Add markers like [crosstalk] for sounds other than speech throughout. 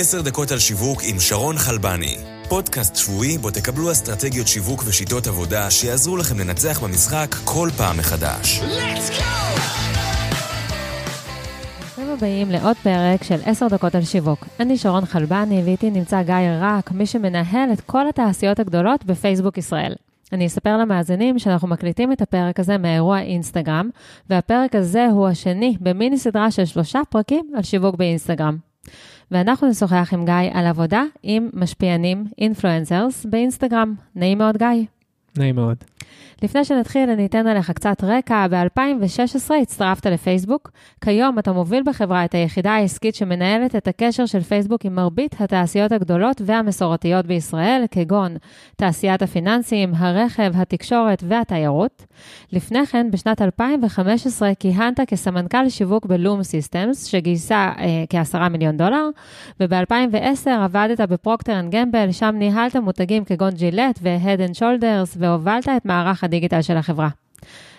עשר דקות על שיווק עם שרון חלבני. פודקאסט שבועי בו תקבלו אסטרטגיות שיווק ושיטות עבודה שיעזרו לכם לנצח במשחק כל פעם מחדש. ברוכים הבאים לעוד פרק של 10 דקות על שיווק. אני שרון חלבני ואיתי נמצא גיא רק, מי שמנהל את כל התעשיות הגדולות בפייסבוק ישראל. אני אספר למאזינים שאנחנו מקליטים את הפרק הזה מאירוע אינסטגרם, והפרק הזה הוא השני במיני סדרה של שלושה פרקים על שיווק באינסטגרם. ואנחנו נשוחח עם גיא על עבודה עם משפיענים, influencers, באינסטגרם. נעים מאוד, גיא. נעים מאוד. לפני שנתחיל, אני אתן עליך קצת רקע. ב-2016 הצטרפת לפייסבוק. כיום אתה מוביל בחברה את היחידה העסקית שמנהלת את הקשר של פייסבוק עם מרבית התעשיות הגדולות והמסורתיות בישראל, כגון תעשיית הפיננסים, הרכב, התקשורת והתיירות. לפני כן, בשנת 2015 כיהנת כסמנכ"ל שיווק בלום סיסטמס, שגייסה אה, כ-10 מיליון דולר, וב-2010 עבדת ב Procter & Gamble, שם ניהלת מותגים כגון Gillette ו-Head and Shoulders, והובלת את מערך הדיגיטל של החברה.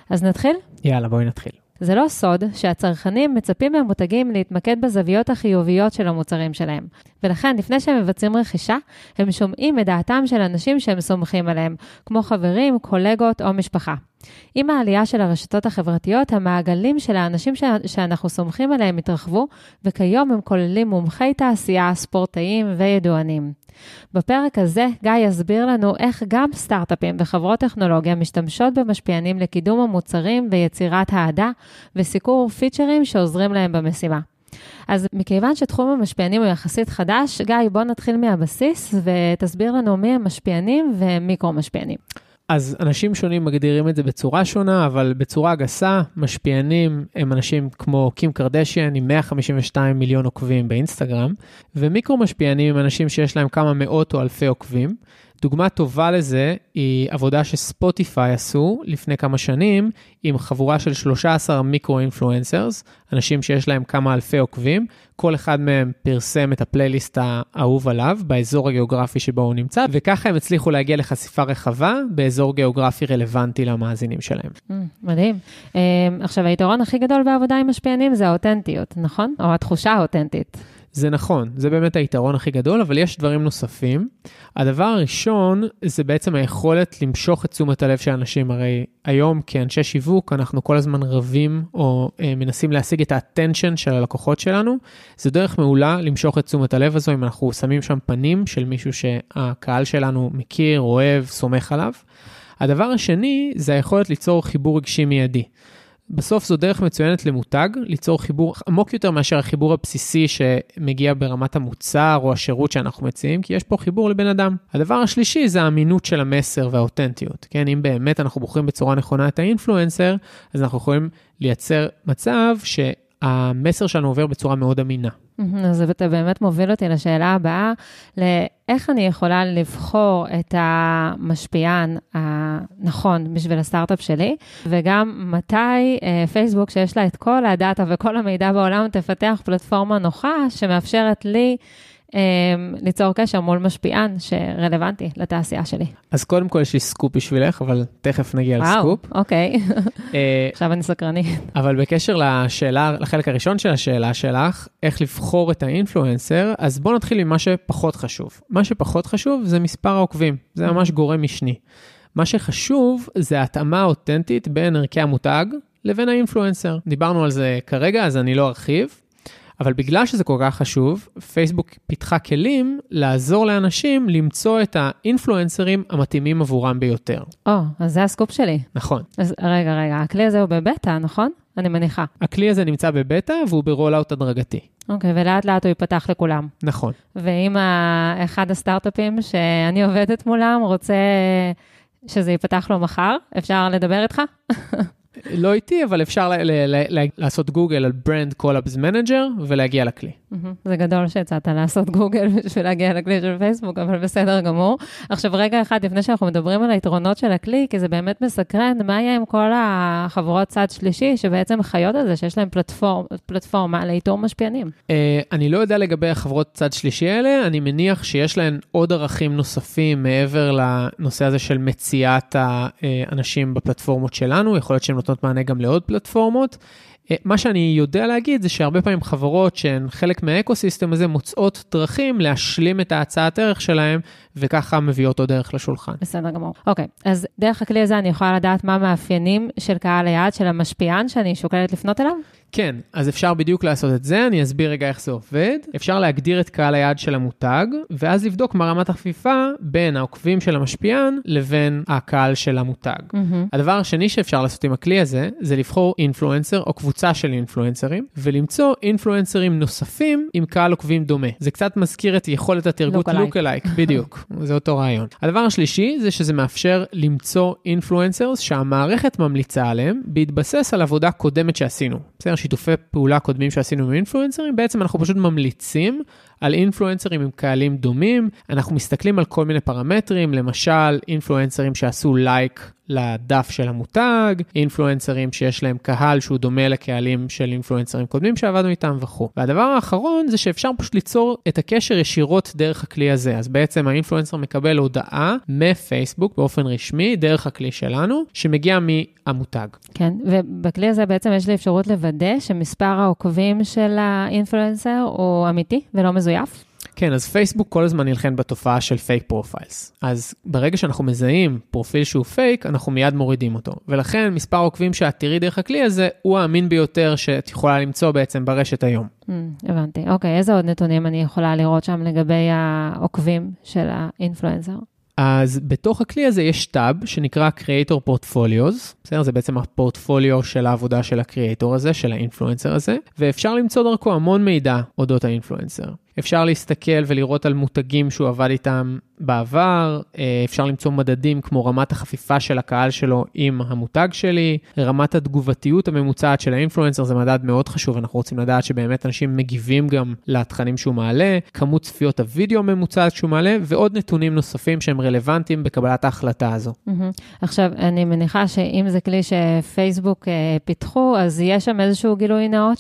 אז נתחיל? יאללה, בואי נתחיל. זה לא סוד שהצרכנים מצפים מהמותגים להתמקד בזוויות החיוביות של המוצרים שלהם. ולכן, לפני שהם מבצעים רכישה, הם שומעים את דעתם של אנשים שהם סומכים עליהם, כמו חברים, קולגות או משפחה. עם העלייה של הרשתות החברתיות, המעגלים של האנשים ש... שאנחנו סומכים עליהם התרחבו, וכיום הם כוללים מומחי תעשייה, ספורטאים וידוענים. בפרק הזה, גיא יסביר לנו איך גם סטארט-אפים וחברות טכנולוגיה משתמשות במשפיענים לקידום המוצרים ויצירת אהדה, וסיקור פיצ'רים שעוזרים להם במשימה. אז מכיוון שתחום המשפיענים הוא יחסית חדש, גיא, בוא נתחיל מהבסיס ותסביר לנו מי הם משפיענים ומיקרו-משפיענים. אז אנשים שונים מגדירים את זה בצורה שונה, אבל בצורה גסה, משפיענים הם אנשים כמו קים קרדשיאן עם 152 מיליון עוקבים באינסטגרם, ומיקרו משפיענים הם אנשים שיש להם כמה מאות או אלפי עוקבים. דוגמה טובה לזה היא עבודה שספוטיפיי עשו לפני כמה שנים עם חבורה של 13 מיקרו-אינפלואנסרס, אנשים שיש להם כמה אלפי עוקבים, כל אחד מהם פרסם את הפלייליסט האהוב עליו באזור הגיאוגרפי שבו הוא נמצא, וככה הם הצליחו להגיע לחשיפה רחבה באזור גיאוגרפי רלוונטי למאזינים שלהם. Mm, מדהים. Um, עכשיו, היתרון הכי גדול בעבודה עם משפיענים זה האותנטיות, נכון? או התחושה האותנטית. זה נכון, זה באמת היתרון הכי גדול, אבל יש דברים נוספים. הדבר הראשון זה בעצם היכולת למשוך את תשומת הלב של אנשים. הרי היום כאנשי שיווק אנחנו כל הזמן רבים או אה, מנסים להשיג את האטנשן של הלקוחות שלנו. זו דרך מעולה למשוך את תשומת הלב הזו אם אנחנו שמים שם פנים של מישהו שהקהל שלנו מכיר, אוהב, סומך עליו. הדבר השני זה היכולת ליצור חיבור רגשי מיידי. בסוף זו דרך מצוינת למותג, ליצור חיבור עמוק יותר מאשר החיבור הבסיסי שמגיע ברמת המוצר או השירות שאנחנו מציעים, כי יש פה חיבור לבן אדם. הדבר השלישי זה האמינות של המסר והאותנטיות. כן, אם באמת אנחנו בוחרים בצורה נכונה את האינפלואנסר, אז אנחנו יכולים לייצר מצב שהמסר שלנו עובר בצורה מאוד אמינה. אז אתה באמת מוביל אותי לשאלה הבאה, לאיך אני יכולה לבחור את המשפיען הנכון בשביל הסטארט-אפ שלי, וגם מתי אה, פייסבוק, שיש לה את כל הדאטה וכל המידע בעולם, תפתח פלטפורמה נוחה שמאפשרת לי ליצור קשר מול משפיען שרלוונטי לתעשייה שלי. אז קודם כל יש לי סקופ בשבילך, אבל תכף נגיע וואו, לסקופ. אוקיי, אה, עכשיו אני סקרנית. אבל בקשר לשאלה, לחלק הראשון של השאלה שלך, איך לבחור את האינפלואנסר, אז בואו נתחיל עם מה שפחות חשוב. מה שפחות חשוב זה מספר העוקבים, זה ממש גורם משני. מה שחשוב זה התאמה אותנטית בין ערכי המותג לבין ה influencer. דיברנו על זה כרגע, אז אני לא ארחיב. אבל בגלל שזה כל כך חשוב, פייסבוק פיתחה כלים לעזור לאנשים למצוא את האינפלואנסרים המתאימים עבורם ביותר. או, oh, אז זה הסקופ שלי. נכון. אז רגע, רגע, הכלי הזה הוא בבטא, נכון? אני מניחה. הכלי הזה נמצא בבטא והוא ב roll-out הדרגתי. אוקיי, okay, ולאט לאט הוא ייפתח לכולם. נכון. ואם אחד הסטארט-אפים שאני עובדת מולם רוצה שזה ייפתח לו מחר, אפשר לדבר איתך? [laughs] לא איתי, אבל אפשר לעשות גוגל על Brand Collabs Manager ולהגיע לכלי. זה גדול שהצעת לעשות גוגל [laughs] בשביל להגיע לכלי של פייסבוק, אבל בסדר גמור. עכשיו, רגע אחד, לפני שאנחנו מדברים על היתרונות של הכלי, כי זה באמת מסקרן, מה יהיה עם כל החברות צד שלישי שבעצם חיות על זה, שיש להן פלטפורמה, פלטפורמה לאיתור משפיענים? Uh, אני לא יודע לגבי החברות צד שלישי האלה, אני מניח שיש להן עוד ערכים נוספים מעבר לנושא הזה של מציאת האנשים בפלטפורמות שלנו, יכול להיות שהן נותנות מענה גם לעוד פלטפורמות. אה, מה שאני יודע להגיד זה שהרבה פעמים חברות שהן חלק מהאקוסיסטם הזה מוצאות דרכים להשלים את ההצעת ערך שלהם, וככה מביאות עוד ערך לשולחן. בסדר גמור. אוקיי, אז דרך הכלי הזה אני יכולה לדעת מה המאפיינים של קהל היעד של המשפיען שאני שוקלת לפנות אליו? כן, אז אפשר בדיוק לעשות את זה, אני אסביר רגע איך זה עובד. אפשר להגדיר את קהל היעד של המותג, ואז לבדוק מה רמת החפיפה בין העוקבים של המשפיען לבין הקהל של המותג. Mm-hmm. הדבר השני שאפשר לעשות עם הכלי הזה, זה לבחור אינפלואנסר או קבוצה של אינפלואנסרים, ולמצוא אינפלואנסרים נוספים עם קהל עוקבים דומה. זה קצת מזכיר את יכולת התרגות לוק אלייק, בדיוק, [laughs] זה אותו רעיון. הדבר השלישי זה שזה מאפשר למצוא אינפלואנסרס שהמערכת ממליצה עליהם, בהתבסס על עבודה קודמת שעשינו. בסדר? שיתופי פעולה קודמים שעשינו עם אינפלואנסרים, בעצם אנחנו פשוט ממליצים על אינפלואנסרים עם קהלים דומים. אנחנו מסתכלים על כל מיני פרמטרים, למשל אינפלואנסרים שעשו לייק לדף של המותג, אינפלואנסרים שיש להם קהל שהוא דומה לקהלים של אינפלואנסרים קודמים שעבדנו איתם וכו'. והדבר האחרון זה שאפשר פשוט ליצור את הקשר ישירות דרך הכלי הזה. אז בעצם האינפלואנסר מקבל הודעה מפייסבוק באופן רשמי, דרך הכלי שלנו, שמגיע מהמותג. כן, ובכלי הזה בעצם יש לי אפשרות לוודא שמספר העוקבים של האינפלואנסר הוא אמיתי ולא מזויף. כן, אז פייסבוק כל הזמן נלחם בתופעה של fake profiles. אז ברגע שאנחנו מזהים פרופיל שהוא פייק, אנחנו מיד מורידים אותו. ולכן מספר עוקבים שאת תראי דרך הכלי הזה, הוא האמין ביותר שאת יכולה למצוא בעצם ברשת היום. Mm, הבנתי. אוקיי, איזה עוד נתונים אני יכולה לראות שם לגבי העוקבים של האינפלואנסר? אז בתוך הכלי הזה יש טאב שנקרא Creator Portfolios, בסדר? זה בעצם הפורטפוליו של העבודה של ה creator הזה, של ה influencer הזה, ואפשר למצוא דרכו המון מידע אודות ה influencer. אפשר להסתכל ולראות על מותגים שהוא עבד איתם בעבר, אה, אפשר למצוא מדדים כמו רמת החפיפה של הקהל שלו עם המותג שלי, רמת התגובתיות הממוצעת של האינפלואנסר זה מדד מאוד חשוב, אנחנו רוצים לדעת שבאמת אנשים מגיבים גם לתכנים שהוא מעלה, כמות צפיות הוידאו הממוצעת שהוא מעלה, ועוד נתונים נוספים שהם רלוונטיים בקבלת ההחלטה הזו. Mm-hmm. עכשיו, אני מניחה שאם זה כלי שפייסבוק אה, פיתחו, אז יש שם איזשהו גילוי נאות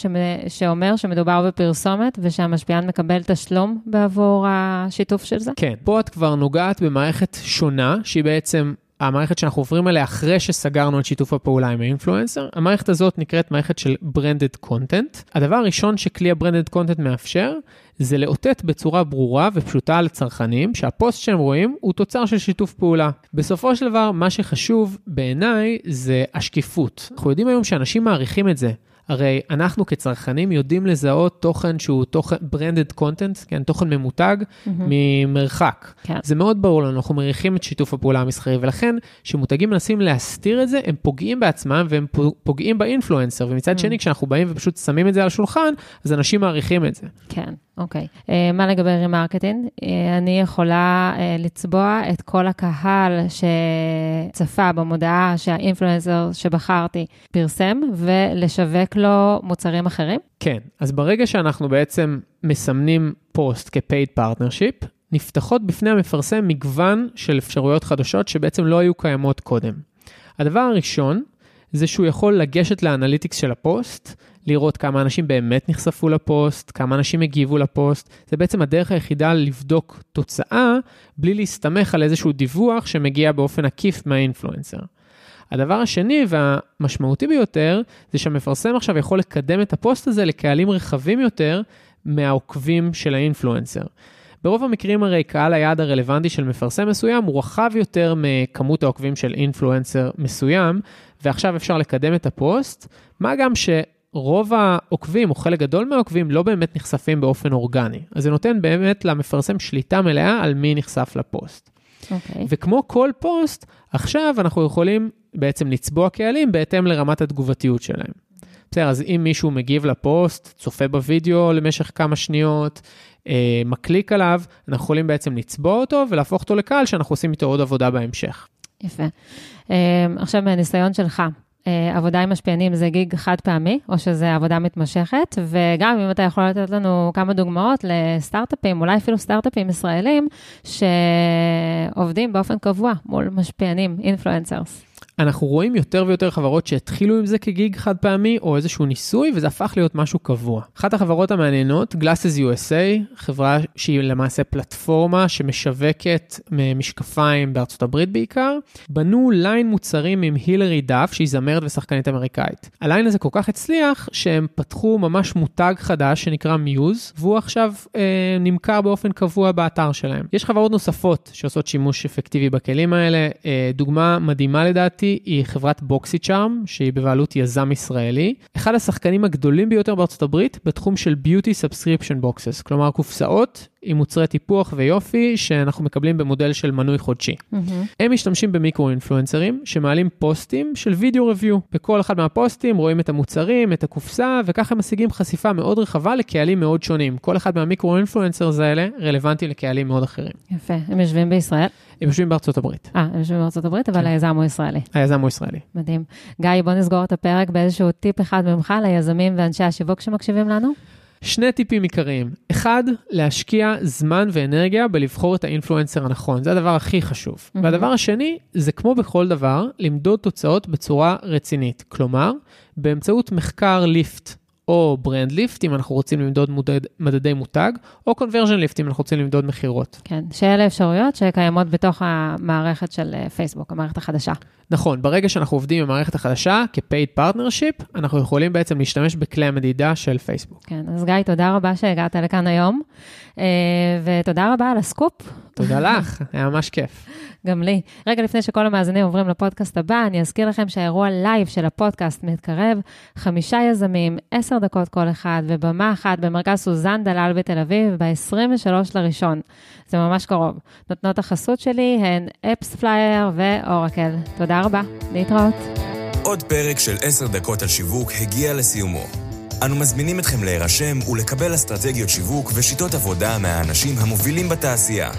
שאומר שמדובר בפרסומת ושהמשפיען מקבל תשלום בעבור השיתוף של זה? כן, פה את כבר נוגעת במערכת שונה, שהיא בעצם המערכת שאנחנו עוברים אליה אחרי שסגרנו את שיתוף הפעולה עם ה influencer. המערכת הזאת נקראת מערכת של branded content. הדבר הראשון שכלי ה branded content מאפשר, זה לאותת בצורה ברורה ופשוטה לצרכנים שהפוסט שהם רואים הוא תוצר של שיתוף פעולה. בסופו של דבר, מה שחשוב בעיניי זה השקיפות. אנחנו יודעים היום שאנשים מעריכים את זה. הרי אנחנו כצרכנים יודעים לזהות תוכן שהוא תוכן branded content, כן, תוכן ממותג mm-hmm. ממרחק. כן. זה מאוד ברור לנו, אנחנו מריחים את שיתוף הפעולה המסחרי, ולכן כשמותגים מנסים להסתיר את זה, הם פוגעים בעצמם והם פוגעים ב influencer, ומצד mm-hmm. שני, כשאנחנו באים ופשוט שמים את זה על השולחן, אז אנשים מעריכים את זה. כן, אוקיי. Uh, מה לגבי remarketing? Uh, אני יכולה uh, לצבוע את כל הקהל שצפה במודעה שה influencer שבחרתי פרסם, ולשווק לו מוצרים אחרים? כן, אז ברגע שאנחנו בעצם מסמנים פוסט כ-paid partnership, נפתחות בפני המפרסם מגוון של אפשרויות חדשות שבעצם לא היו קיימות קודם. הדבר הראשון זה שהוא יכול לגשת ל analytics של הפוסט, לראות כמה אנשים באמת נחשפו לפוסט, כמה אנשים הגיבו לפוסט. זה בעצם הדרך היחידה לבדוק תוצאה בלי להסתמך על איזשהו דיווח שמגיע באופן עקיף מה influencer. הדבר השני והמשמעותי ביותר, זה שהמפרסם עכשיו יכול לקדם את הפוסט הזה לקהלים רחבים יותר מהעוקבים של ה influencer. ברוב המקרים הרי קהל היעד הרלוונטי של מפרסם מסוים הוא רחב יותר מכמות העוקבים של influencer מסוים, ועכשיו אפשר לקדם את הפוסט, מה גם שרוב העוקבים, או חלק גדול מהעוקבים, לא באמת נחשפים באופן אורגני. אז זה נותן באמת למפרסם שליטה מלאה על מי נחשף לפוסט. Okay. אוקיי. וכמו כל פוסט, עכשיו אנחנו יכולים בעצם לצבוע קהלים בהתאם לרמת התגובתיות שלהם. בסדר, אז אם מישהו מגיב לפוסט, צופה בווידאו למשך כמה שניות, אה, מקליק עליו, אנחנו יכולים בעצם לצבוע אותו ולהפוך אותו לקהל שאנחנו עושים איתו עוד עבודה בהמשך. יפה. אה, עכשיו מהניסיון שלך, אה, עבודה עם משפיענים זה גיג חד פעמי, או שזה עבודה מתמשכת, וגם אם אתה יכול לתת לנו כמה דוגמאות לסטארט-אפים, אולי אפילו סטארט-אפים ישראלים, שעובדים באופן קבוע מול משפיענים, influencers. אנחנו רואים יותר ויותר חברות שהתחילו עם זה כ gig חד פעמי או איזשהו ניסוי וזה הפך להיות משהו קבוע. אחת החברות המעניינות, Glasses USA, חברה שהיא למעשה פלטפורמה שמשווקת משקפיים בארצות הברית בעיקר, בנו line מוצרים עם הילרי דף שהיא זמרת ושחקנית אמריקאית. ה line הזה כל כך הצליח שהם פתחו ממש מותג חדש שנקרא Muse והוא עכשיו אה, נמכר באופן קבוע באתר שלהם. יש חברות נוספות שעושות שימוש אפקטיבי בכלים האלה, אה, דוגמה מדהימה לדעתי היא חברת BoxyCharm שהיא בבעלות יזם ישראלי. אחד השחקנים הגדולים ביותר בארצות הברית בתחום של beauty subscription boxes, כלומר קופסאות עם מוצרי טיפוח ויופי שאנחנו מקבלים במודל של מנוי חודשי. Mm-hmm. הם משתמשים במיקרו אינפלואנסרים שמעלים פוסטים של video review. בכל אחד מהפוסטים רואים את המוצרים, את הקופסה, וככה הם משיגים חשיפה מאוד רחבה לקהלים מאוד שונים. כל אחד מה micro influencers האלה רלוונטי לקהלים מאוד אחרים. יפה. הם יושבים בישראל? הם יושבים בארצות הברית. אה, הם יושבים בארצות הברית, אבל כן. היזם הוא ישראלי. היזם הוא ישראלי. מדהים. גיא, בוא נסגור את הפרק באיזשהו טיפ אחד ממך ליזמים ואנשי השיווק שמקשיבים לנו. שני טיפים עיקריים. אחד, להשקיע זמן ואנרגיה בלבחור את ה influencer הנכון, זה הדבר הכי חשוב. Mm-hmm. והדבר השני, זה כמו בכל דבר, למדוד תוצאות בצורה רצינית. כלומר, באמצעות מחקר lift או brand lift, אם אנחנו רוצים למדוד מודד, מדדי מותג, או conversion lift, אם אנחנו רוצים למדוד מכירות. כן, שאלה אפשרויות שקיימות בתוך המערכת של אה, פייסבוק, המערכת החדשה. נכון, ברגע שאנחנו עובדים עם המערכת החדשה, כ-paid partnership, אנחנו יכולים בעצם להשתמש בכלי המדידה של פייסבוק. כן, אז גיא, תודה רבה שהגעת לכאן היום, אה, ותודה רבה על הסקופ. תודה [laughs] לך, היה ממש כיף. גם לי. רגע לפני שכל המאזינים עוברים לפודקאסט הבא, אני אזכיר לכם שהאירוע לייב של הפודקאסט מתקרב, חמישה יזמים, עשר דקות כל אחד, ובמה אחת במרכז סוזן דלל בתל אביב, ב-23 לראשון. זה ממש קרוב. נותנות החסות שלי הן AppsFlyer ואורקל. תודה רבה, להתראות. עוד פרק של עשר דקות על שיווק הגיע לסיומו. אנו מזמינים אתכם להירשם ולקבל אסטרטגיות שיווק ושיטות עבודה מהאנשים המובילים בתעשייה.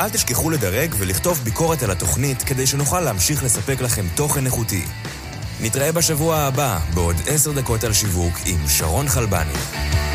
אל תשכחו לדרג ולכתוב ביקורת על התוכנית כדי שנוכל להמשיך לספק לכם תוכן איכותי. נתראה בשבוע הבא בעוד עשר דקות על שיווק עם שרון חלבני.